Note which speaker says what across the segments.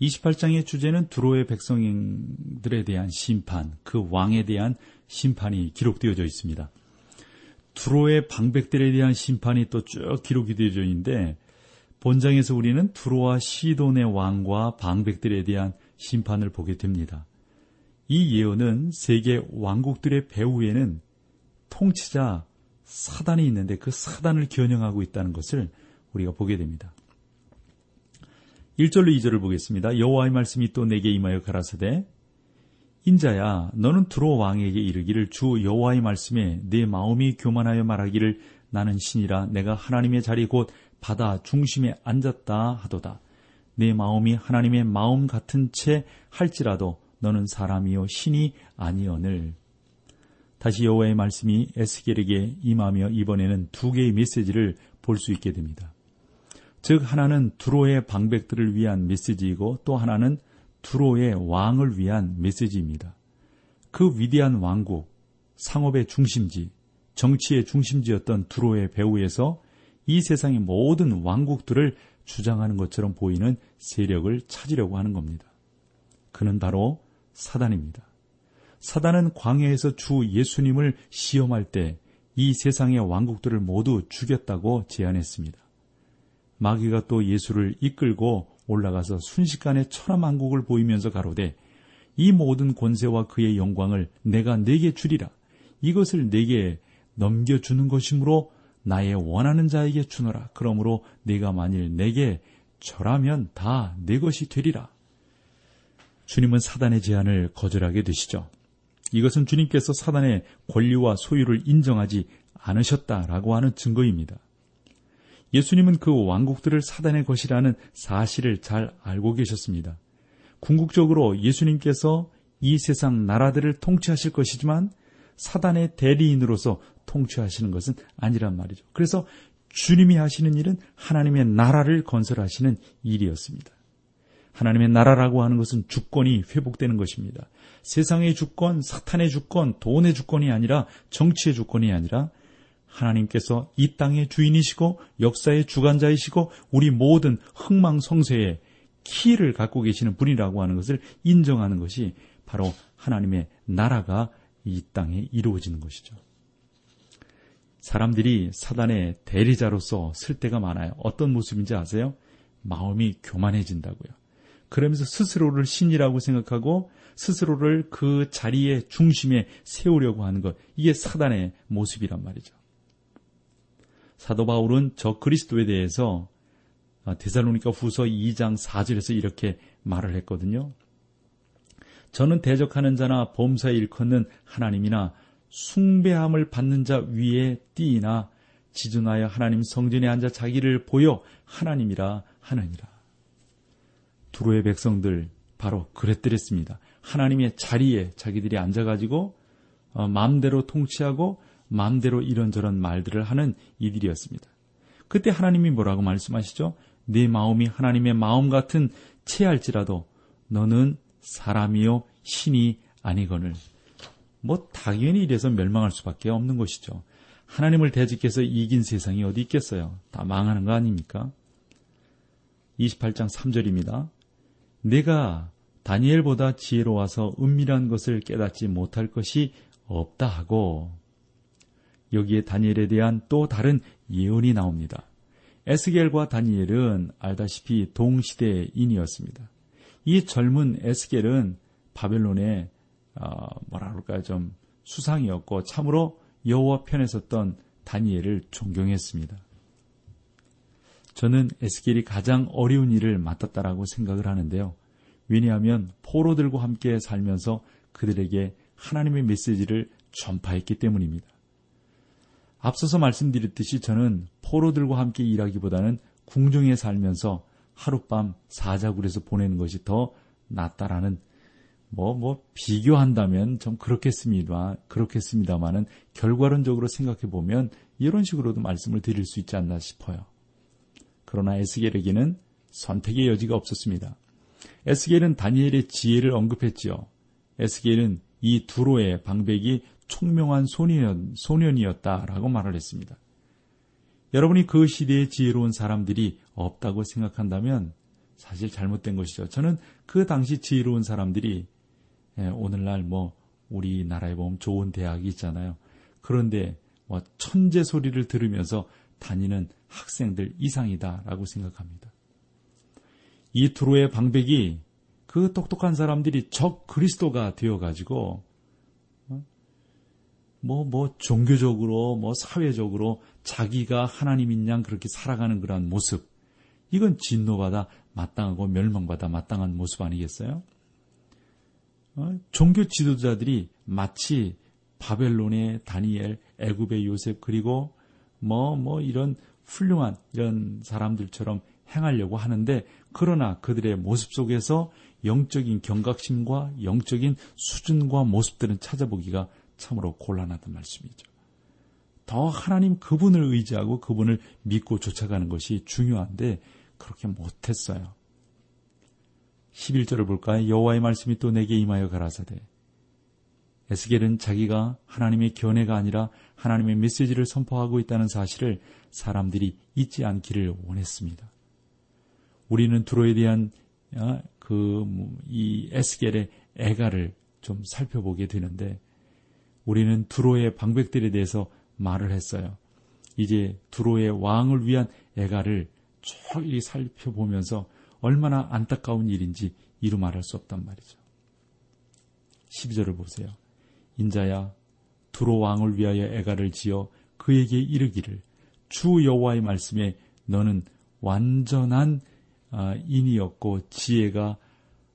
Speaker 1: 28장의 주제는 두로의 백성들에 대한 심판, 그 왕에 대한 심판이 기록되어져 있습니다. 두로의 방백들에 대한 심판이 또 쭉 기록이 되어져 있는데 본장에서 우리는 두로와 시돈의 왕과 방백들에 대한 심판을 보게 됩니다. 이 예언은 세계 왕국들의 배후에는 통치자 사단이 있는데 그 사단을 겨냥하고 있다는 것을 우리가 보게 됩니다. 1절로 2절을 보겠습니다. 여호와의 말씀이 또 내게 임하여 가라사대 인자야 너는 두로 왕에게 이르기를 주 여호와의 말씀에 내 마음이 교만하여 말하기를 나는 신이라 내가 하나님의 자리 곧 바다 중심에 앉았다 하도다. 내 마음이 하나님의 마음 같은 채 할지라도 너는 사람이요 신이 아니언을 다시 여호와의 말씀이 에스겔에게 임하며 이번에는 두 개의 메시지를 볼 수 있게 됩니다. 즉 하나는 두로의 방백들을 위한 메시지이고 또 하나는 두로의 왕을 위한 메시지입니다. 그 위대한 왕국, 상업의 중심지, 정치의 중심지였던 두로의 배후에서 이 세상의 모든 왕국들을 주장하는 것처럼 보이는 세력을 찾으려고 하는 겁니다. 그는 바로 사단입니다. 사단은 광야에서 주 예수님을 시험할 때 이 세상의 왕국들을 모두 죽였다고 제안했습니다. 마귀가 또 예수를 이끌고 올라가서 순식간에 천하만국을 보이면서 가로되 이 모든 권세와 그의 영광을 내가 내게 주리라. 이것을 내게 넘겨주는 것이므로 나의 원하는 자에게 주노라. 그러므로 내가 만일 내게 절하면 다 내 것이 되리라. 주님은 사단의 제안을 거절하게 되시죠. 이것은 주님께서 사단의 권리와 소유를 인정하지 않으셨다라고 하는 증거입니다. 예수님은 그 왕국들을 사단의 것이라는 사실을 잘 알고 계셨습니다. 궁극적으로 예수님께서 이 세상 나라들을 통치하실 것이지만 사단의 대리인으로서 통치하시는 것은 아니란 말이죠. 그래서 주님이 하시는 일은 하나님의 나라를 건설하시는 일이었습니다. 하나님의 나라라고 하는 것은 주권이 회복되는 것입니다. 세상의 주권, 사탄의 주권, 돈의 주권이 아니라 정치의 주권이 아니라 하나님께서 이 땅의 주인이시고 역사의 주관자이시고 우리 모든 흥망성쇠의 키를 갖고 계시는 분이라고 하는 것을 인정하는 것이 바로 하나님의 나라가 이 땅에 이루어지는 것이죠. 사람들이 사단의 대리자로서 쓸 때가 많아요. 어떤 모습인지 아세요? 마음이 교만해진다고요. 그러면서 스스로를 신이라고 생각하고 스스로를 그 자리의 중심에 세우려고 하는 것. 이게 사단의 모습이란 말이죠. 사도 바울은 저 그리스도에 대해서 데살로니가 후서 2장 4절에서 이렇게 말을 했거든요. 저는 대적하는 자나 범사에 일컫는 하나님이나 숭배함을 받는 자 위에 띠이나 지존하여 하나님 성전에 앉아 자기를 보여 하나님이라 하느니라. 두로의 백성들 바로 그랬더랬습니다. 하나님의 자리에 자기들이 앉아가지고 어, 마음대로 통치하고 마음대로 이런저런 말들을 하는 이들이었습니다. 그때 하나님이 뭐라고 말씀하시죠? 네 마음이 하나님의 마음 같은 체할지라도 너는 사람이요 신이 아니거늘. 뭐 당연히 이래서 멸망할 수밖에 없는 것이죠. 하나님을 대적해서 이긴 세상이 어디 있겠어요? 다 망하는 거 아닙니까? 28장 3절입니다. 내가 다니엘보다 지혜로워서 은밀한 것을 깨닫지 못할 것이 없다 하고 여기에 다니엘에 대한 또 다른 예언이 나옵니다. 에스겔과 다니엘은 알다시피 동시대인이었습니다. 이 젊은 에스겔은 바벨론의 어, 뭐라 그럴까요 좀 수상이었고 참으로 여호와 편에 섰던 다니엘을 존경했습니다. 저는 에스겔이 가장 어려운 일을 맡았다라고 생각을 하는데요. 왜냐하면 포로들과 함께 살면서 그들에게 하나님의 메시지를 전파했기 때문입니다. 앞서서 말씀드렸듯이 저는 포로들과 함께 일하기보다는 궁정에 살면서 하룻밤 사자굴에서 보내는 것이 더 낫다라는 뭐, 뭐, 비교한다면 좀 그렇겠습니다. 그렇겠습니다만은 결과론적으로 생각해 보면 이런 식으로도 말씀을 드릴 수 있지 않나 싶어요. 그러나 에스겔에게는 선택의 여지가 없었습니다. 에스겔은 다니엘의 지혜를 언급했지요. 에스겔은 이 두로의 방백이 총명한 소년, 소년이었다라고 말을 했습니다. 여러분이 그 시대에 지혜로운 사람들이 없다고 생각한다면 사실 잘못된 것이죠. 저는 그 당시 지혜로운 사람들이 예, 오늘날 뭐 우리나라에 보면 좋은 대학이 있잖아요. 그런데 뭐 천재 소리를 들으면서 다니는 학생들 이상이다라고 생각합니다. 이 두로의 방백이 그 똑똑한 사람들이 적 그리스도가 되어가지고 어? 뭐, 뭐, 종교적으로, 뭐, 사회적으로 자기가 하나님인 양 그렇게 살아가는 그러한 모습. 이건 진노받아 마땅하고 멸망받아 마땅한 모습 아니겠어요? 어? 종교 지도자들이 마치 바벨론의 다니엘, 애굽의 요셉 그리고 뭐뭐 뭐 이런 훌륭한 이런 사람들처럼 행하려고 하는데 그러나 그들의 모습 속에서 영적인 경각심과 영적인 수준과 모습들은 찾아보기가 참으로 곤란하단 말씀이죠. 더 하나님 그분을 의지하고 그분을 믿고 쫓아가는 것이 중요한데 그렇게 못했어요. 11절을 볼까요? 여호와의 말씀이 또 내게 임하여 가라사대 에스겔은 자기가 하나님의 견해가 아니라 하나님의 메시지를 선포하고 있다는 사실을 사람들이 잊지 않기를 원했습니다. 우리는 두로에 대한 어, 그이 에스겔의 애가를 좀 살펴보게 되는데 우리는 두로의 방백들에 대해서 말을 했어요. 이제 두로의 왕을 위한 애가를 쭉 살펴보면서 얼마나 안타까운 일인지 이루 말할 수 없단 말이죠. 12절을 보세요. 인자야 두로 왕을 위하여 애가를 지어 그에게 이르기를 주 여호와의 말씀에 너는 완전한 아, 인이었고 지혜가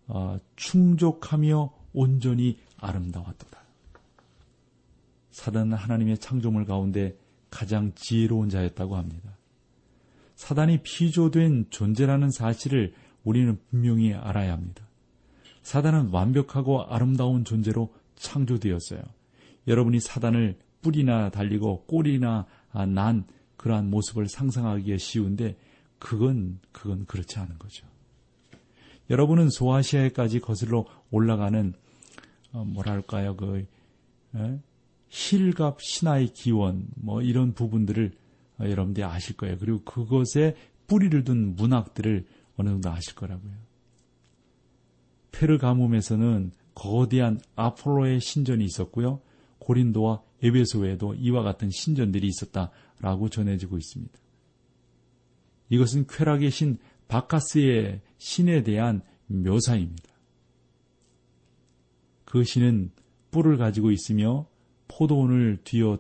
Speaker 1: 아, 충족하며 온전히 아름다웠도다. 사단은 하나님의 창조물 가운데 가장 지혜로운 자였다고 합니다. 사단이 피조된 존재라는 사실을 우리는 분명히 알아야 합니다. 사단은 완벽하고 아름다운 존재로 창조되었어요. 여러분이 사단을 뿌리나 달리고 꼬리나 난 그러한 모습을 상상하기에 쉬운데 그건 그건 그렇지 않은 거죠. 여러분은 소아시아에까지 거슬러 올라가는 어, 뭐랄까요 그 에? 힐갑 신화의 기원 뭐 이런 부분들을 어, 여러분들이 아실 거예요. 그리고 그것에 뿌리를 둔 문학들을 어느 정도 아실 거라고요. 페르가뭄에서는 거대한 아폴로의 신전이 있었고요. 고린도와 에베소에도 이와 같은 신전들이 있었다라고 전해지고 있습니다. 이것은 쾌락의 신 바카스의 신에 대한 묘사입니다. 그 신은 뿔을 가지고 있으며 포도원을 뛰어,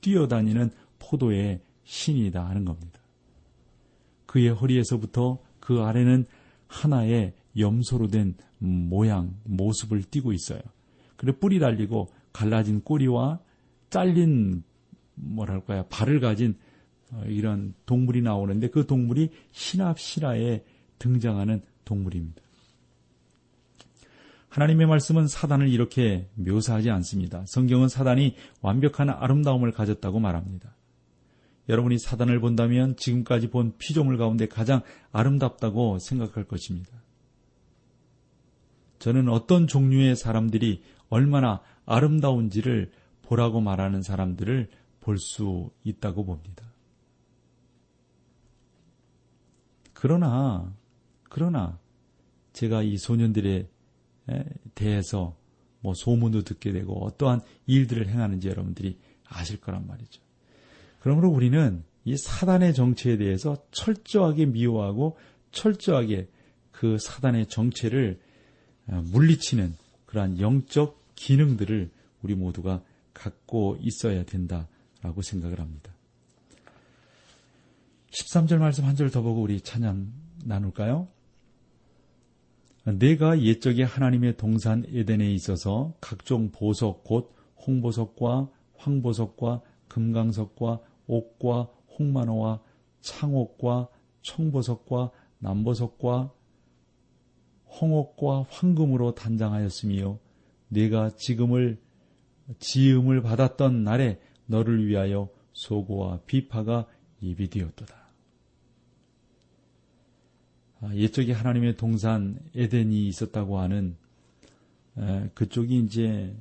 Speaker 1: 뛰어다니는 포도의 신이다 하는 겁니다. 그의 허리에서부터 그 아래는 하나의 염소로 된 모양, 모습을 띠고 있어요. 그리고 뿔이 달리고 갈라진 꼬리와 잘린 뭐랄까요 발을 가진 어, 이런 동물이 나오는데 그 동물이 신압 신화에 등장하는 동물입니다. 하나님의 말씀은 사단을 이렇게 묘사하지 않습니다. 성경은 사단이 완벽한 아름다움을 가졌다고 말합니다. 여러분이 사단을 본다면 지금까지 본 피조물 가운데 가장 아름답다고 생각할 것입니다. 저는 어떤 종류의 사람들이 얼마나 아름다운지를 보라고 말하는 사람들을 볼 수 있다고 봅니다. 그러나, 그러나, 제가 이 소년들에 대해서 뭐 소문도 듣게 되고 어떠한 일들을 행하는지 여러분들이 아실 거란 말이죠. 그러므로 우리는 이 사단의 정체에 대해서 철저하게 미워하고 철저하게 그 사단의 정체를 어, 물리치는 그러한 영적 기능들을 우리 모두가 갖고 있어야 된다라고 생각을 합니다. 13절 말씀 한 절 더 보고 우리 찬양 나눌까요? 내가 옛적에 하나님의 동산 에덴에 있어서 각종 보석 곧 홍보석과 황보석과 금강석과 옥과 홍만호와 창옥과 청보석과 남보석과 홍옥과 황금으로 단장하였으며 네가 지금을 지음을 받았던 날에 너를 위하여 소고와 비파가 예비되었도다. 아, 옛적에 하나님의 동산 에덴이 있었다고 하는 그쪽이 이제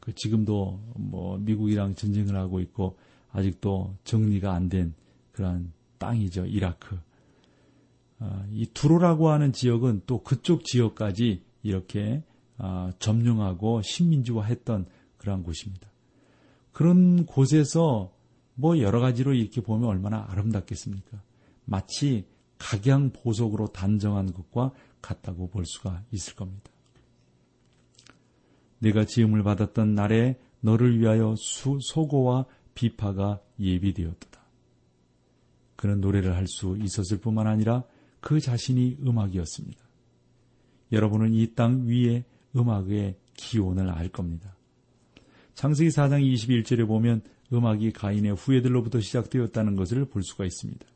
Speaker 1: 그 지금도 뭐 미국이랑 전쟁을 하고 있고 아직도 정리가 안 된 그러한 땅이죠 이라크. 아, 이 두로라고 하는 지역은 또 그쪽 지역까지 이렇게 아, 점령하고 식민지화했던 그러한 곳입니다. 그런 곳에서 뭐 여러 가지로 이렇게 보면 얼마나 아름답겠습니까? 마치 각양 보석으로 단정한 것과 같다고 볼 수가 있을 겁니다. 내가 지음을 받았던 날에 너를 위하여 수, 소고와 비파가 예비되었다. 그는 노래를 할 수 있었을 뿐만 아니라 그 자신이 음악이었습니다. 여러분은 이 땅 위에 음악의 기원을 알 겁니다. 창세기 4장 21절에 보면 음악이 가인의 후예들로부터 시작되었다는 것을 볼 수가 있습니다.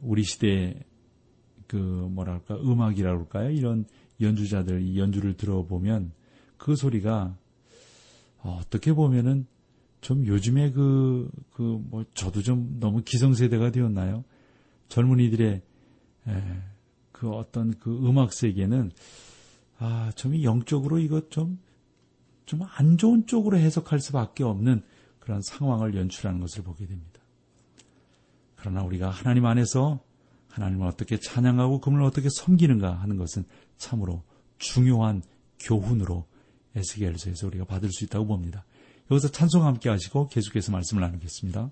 Speaker 1: 우리 시대의 그 뭐랄까 음악이라고 할까요? 이런 연주자들 이 연주를 들어보면 그 소리가 어떻게 보면은 좀 요즘에 그 그 뭐 저도 좀 너무 기성세대가 되었나요? 젊은이들의 에, 그 어떤 그 음악 세계는 아, 좀 영적으로 이것 좀 좀 안 좋은 쪽으로 해석할 수밖에 없는 그런 상황을 연출하는 것을 보게 됩니다. 그러나 우리가 하나님 안에서 하나님을 어떻게 찬양하고 그분을 어떻게 섬기는가 하는 것은 참으로 중요한 교훈으로 에스겔서에서 우리가 받을 수 있다고 봅니다. 여기서 찬송 함께 하시고 계속해서 말씀을 나누겠습니다.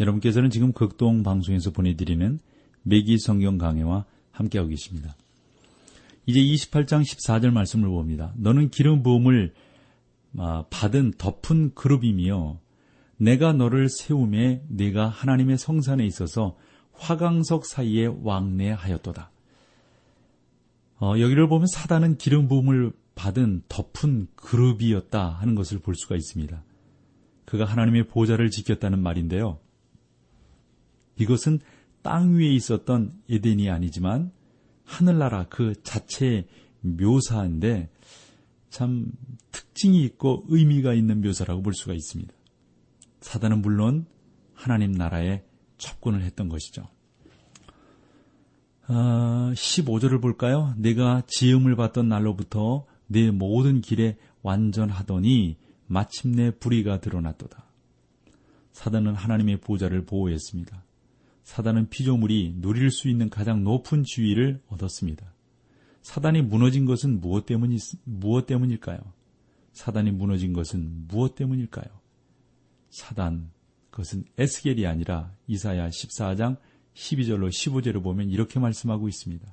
Speaker 1: 여러분께서는 지금 극동 방송에서 보내드리는 매기 성경 강해와 함께하고 계십니다. 이제 28장 14절 말씀을 봅니다. 너는 기름 부음을 아, 받은 덮은 그룹이며 내가 너를 세움에 네가 하나님의 성산에 있어서 화강석 사이에 왕래하였도다. 어, 여기를 보면 사단은 기름 부음을 받은 덮은 그룹이었다 하는 것을 볼 수가 있습니다. 그가 하나님의 보좌를 지켰다는 말인데요. 이것은 땅 위에 있었던 에덴이 아니지만 하늘나라 그 자체의 묘사인데 참 특징이 있고 의미가 있는 묘사라고 볼 수가 있습니다. 사단은 물론 하나님 나라에 접근을 했던 것이죠. 아, 15절을 볼까요? 내가 지음을 받던 날로부터 내 모든 길에 완전하더니 마침내 불의가 드러났도다. 사단은 하나님의 보좌를 보호했습니다. 사단은 피조물이 누릴 수 있는 가장 높은 지위를 얻었습니다. 사단이 무너진 것은 무엇 때문 무엇 때문일까요? 사단이 무너진 것은 무엇 때문일까요? 사단 그것은 에스겔이 아니라 이사야 14장 12절로 15절을 보면 이렇게 말씀하고 있습니다.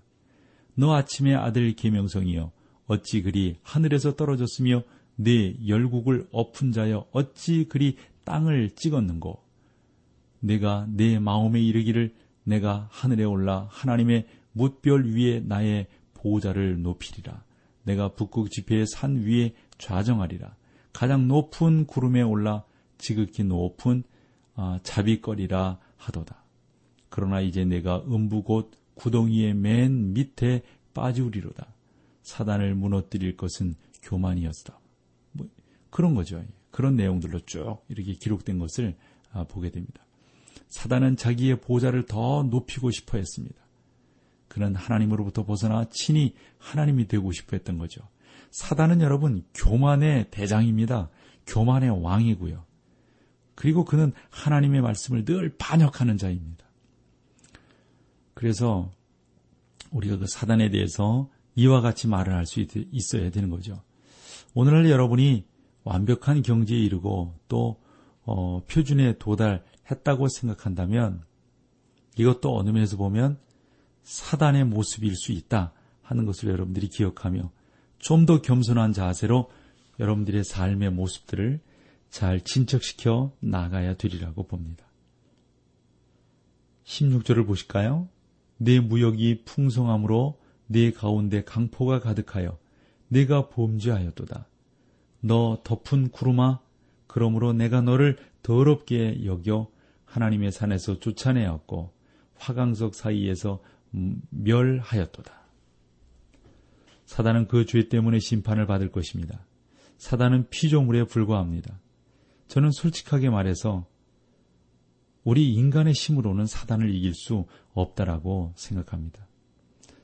Speaker 1: 너 아침의 아들 계명성이여 어찌 그리 하늘에서 떨어졌으며 내 열국을 엎은 자여 어찌 그리 땅을 찍었는고 내가 내 마음에 이르기를 내가 하늘에 올라 하나님의 뭇별 위에 나의 보호자를 높이리라. 내가 북극 지폐의 산 위에 좌정하리라. 가장 높은 구름에 올라 지극히 높은 아, 자비거리라 하도다. 그러나 이제 내가 음부 곧 구덩이의 맨 밑에 빠지우리로다. 사단을 무너뜨릴 것은 교만이었다. 뭐 그런 거죠. 그런 내용들로 쭉 이렇게 기록된 것을 아, 보게 됩니다. 사단은 자기의 보좌를 더 높이고 싶어 했습니다. 그는 하나님으로부터 벗어나 친히 하나님이 되고 싶어 했던 거죠. 사단은 여러분 교만의 대장입니다. 교만의 왕이고요. 그리고 그는 하나님의 말씀을 늘 반역하는 자입니다. 그래서 우리가 그 사단에 대해서 이와 같이 말을 할 수 있어야 되는 거죠. 오늘날 여러분이 완벽한 경지에 이르고 또 어, 표준에 도달 했다고 생각한다면 이것도 어느 면에서 보면 사단의 모습일 수 있다 하는 것을 여러분들이 기억하며 좀 더 겸손한 자세로 여러분들의 삶의 모습들을 잘 진척시켜 나가야 되리라고 봅니다. 16절을 보실까요? 내 무역이 풍성함으로 내 가운데 강포가 가득하여 내가 범죄하였도다. 너 덮은 구름아 그러므로 내가 너를 더럽게 여겨 하나님의 산에서 쫓아내었고 화강석 사이에서 멸하였도다. 사단은 그 죄 때문에 심판을 받을 것입니다. 사단은 피조물에 불과합니다. 저는 솔직하게 말해서 우리 인간의 힘으로는 사단을 이길 수 없다라고 생각합니다.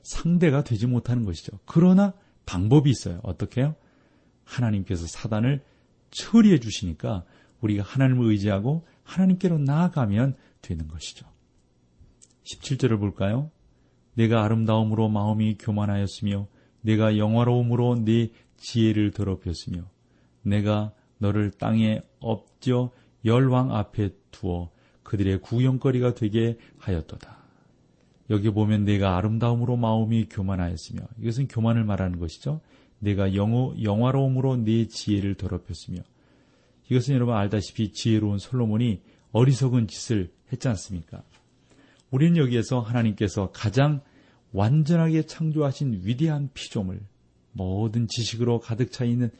Speaker 1: 상대가 되지 못하는 것이죠. 그러나 방법이 있어요. 어떻게 요 하나님께서 사단을 처리해 주시니까 우리가 하나님을 의지하고 하나님께로 나아가면 되는 것이죠. 17절을 볼까요? 내가 아름다움으로 마음이 교만하였으며 내가 영화로움으로 네 지혜를 더럽혔으며 내가 너를 땅에 엎져 열왕 앞에 두어 그들의 구경거리가 되게 하였도다. 여기 보면 내가 아름다움으로 마음이 교만하였으며 이것은 교만을 말하는 것이죠. 내가 영어, 영화로움으로 네 지혜를 더럽혔으며 이것은 여러분 알다시피 지혜로운 솔로몬이 어리석은 짓을 했지 않습니까? 우리는 여기에서 하나님께서 가장 완전하게 창조하신 위대한 피조물, 모든 지식으로 가득 차 있는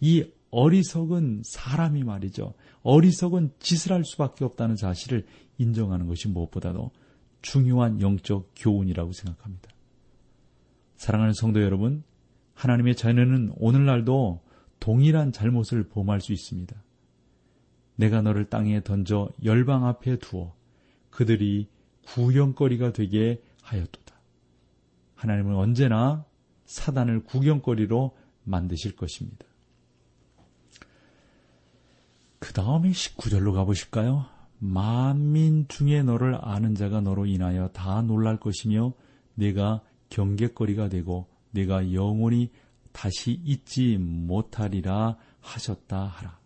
Speaker 1: 이 어리석은 사람이 말이죠. 어리석은 짓을 할 수밖에 없다는 사실을 인정하는 것이 무엇보다도 중요한 영적 교훈이라고 생각합니다. 사랑하는 성도 여러분, 하나님의 자녀는 오늘날도 동일한 잘못을 범할 수 있습니다. 내가 너를 땅에 던져 열방 앞에 두어 그들이 구경거리가 되게 하였도다. 하나님은 언제나 사단을 구경거리로 만드실 것입니다. 그 다음에 19절로 가보실까요? 만민 중에 너를 아는 자가 너로 인하여 다 놀랄 것이며 내가 경계거리가 되고 내가 영원히 다시 잊지 못하리라 하셨다 하라.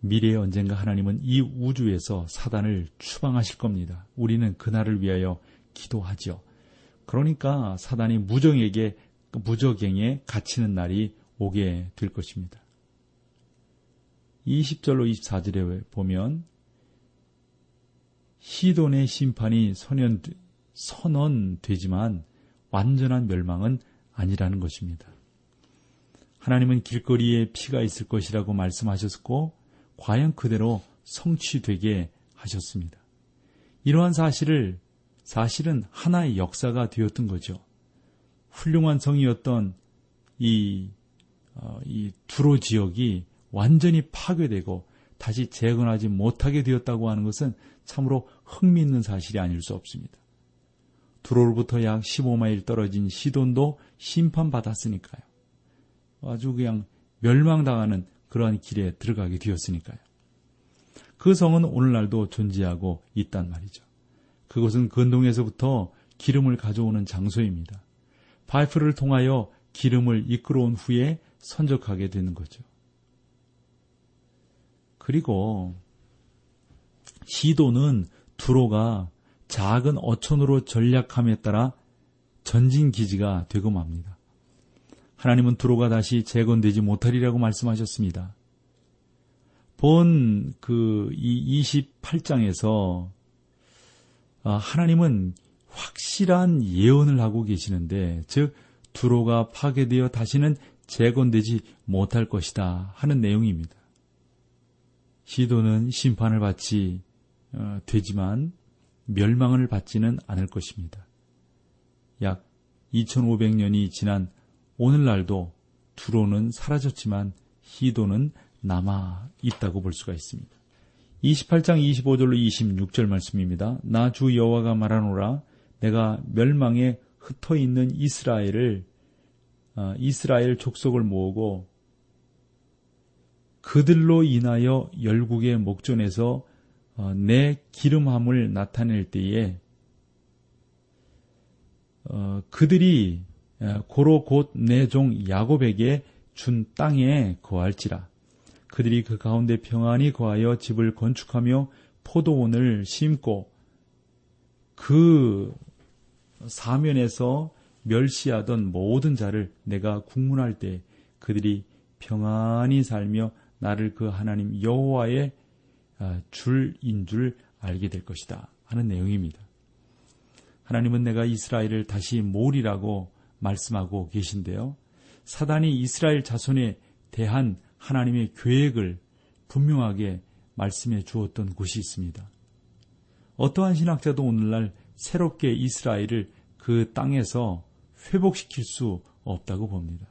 Speaker 1: 미래에 언젠가 하나님은 이 우주에서 사단을 추방하실 겁니다. 우리는 그날을 위하여 기도하지요. 그러니까 사단이 무정에게 무적행에 갇히는 날이 오게 될 것입니다. 20절로 24절에 보면 시돈의 심판이 선언, 선언되지만 완전한 멸망은 아니라는 것입니다. 하나님은 길거리에 피가 있을 것이라고 말씀하셨고 과연 그대로 성취되게 하셨습니다. 이러한 사실을 사실은 하나의 역사가 되었던 거죠. 훌륭한 성이었던 이, 어, 이 두로 지역이 완전히 파괴되고 다시 재건하지 못하게 되었다고 하는 것은 참으로 흥미있는 사실이 아닐 수 없습니다. 두로로부터 약 15마일 떨어진 시돈도 심판받았으니까요. 아주 그냥 멸망당하는 그러한 길에 들어가게 되었으니까요. 그 성은 오늘날도 존재하고 있단 말이죠. 그곳은 근동에서부터 기름을 가져오는 장소입니다. 파이프를 통하여 기름을 이끌어온 후에 선적하게 되는 거죠. 그리고 시도는 두로가 작은 어촌으로 전략함에 따라 전진 기지가 되고 맙니다. 하나님은 두로가 다시 재건되지 못하리라고 말씀하셨습니다. 본그이 28장에서 아, 하나님은 확실한 예언을 하고 계시는데 즉 두로가 파괴되어 다시는 재건되지 못할 것이다 하는 내용입니다. 시도는 심판을 받지 어, 되지만 멸망을 받지는 않을 것입니다. 약 2500년이 지난 오늘날도 두로는 사라졌지만 희도는 남아 있다고 볼 수가 있습니다. 28장 25절로 26절 말씀입니다. 나 주 여호와가 말하노라 내가 멸망에 흩어 있는 이스라엘을 어, 이스라엘 족속을 모으고 그들로 인하여 열국의 목전에서 어, 내 기름함을 나타낼 때에 어, 그들이 고로 곧 내 종 야곱에게 준 땅에 거할지라 그들이 그 가운데 평안히 거하여 집을 건축하며 포도원을 심고 그 사면에서 멸시하던 모든 자를 내가 국문할 때 그들이 평안히 살며 나를 그 하나님 여호와의 아, 줄인 줄 알게 될 것이다 하는 내용입니다. 하나님은 내가 이스라엘을 다시 모으리라고 말씀하고 계신데요. 사단이 이스라엘 자손에 대한 하나님의 계획을 분명하게 말씀해 주었던 곳이 있습니다. 어떠한 신학자도 오늘날 새롭게 이스라엘을 그 땅에서 회복시킬 수 없다고 봅니다.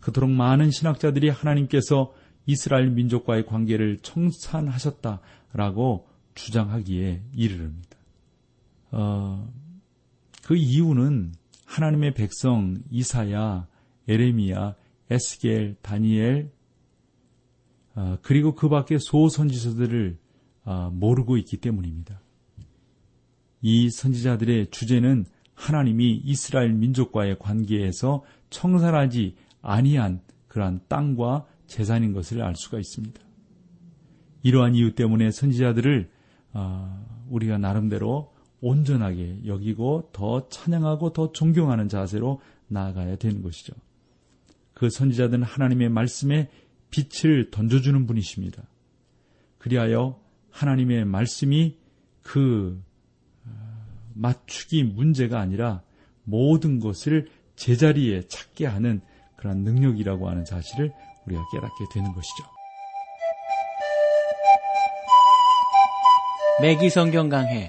Speaker 1: 그토록 많은 신학자들이 하나님께서 이스라엘 민족과의 관계를 청산하셨다라고 주장하기에 이르릅니다. 어, 그 이유는 하나님의 백성 이사야, 에레미야, 에스겔, 다니엘, 어, 그리고 그 밖에 소선지서들을 어, 모르고 있기 때문입니다. 이 선지자들의 주제는 하나님이 이스라엘 민족과의 관계에서 청산하지 아니한 그러한 땅과 재산인 것을 알 수가 있습니다. 이러한 이유 때문에 선지자들을 어, 우리가 나름대로 온전하게 여기고 더 찬양하고 더 존경하는 자세로 나아가야 되는 것이죠. 그 선지자들은 하나님의 말씀에 빛을 던져주는 분이십니다. 그리하여 하나님의 말씀이 그 어, 맞추기 문제가 아니라 모든 것을 제자리에 찾게 하는 그런 능력이라고 하는 사실을 우리가 깨닫게 되는 것이죠.
Speaker 2: 맥기 성경 강해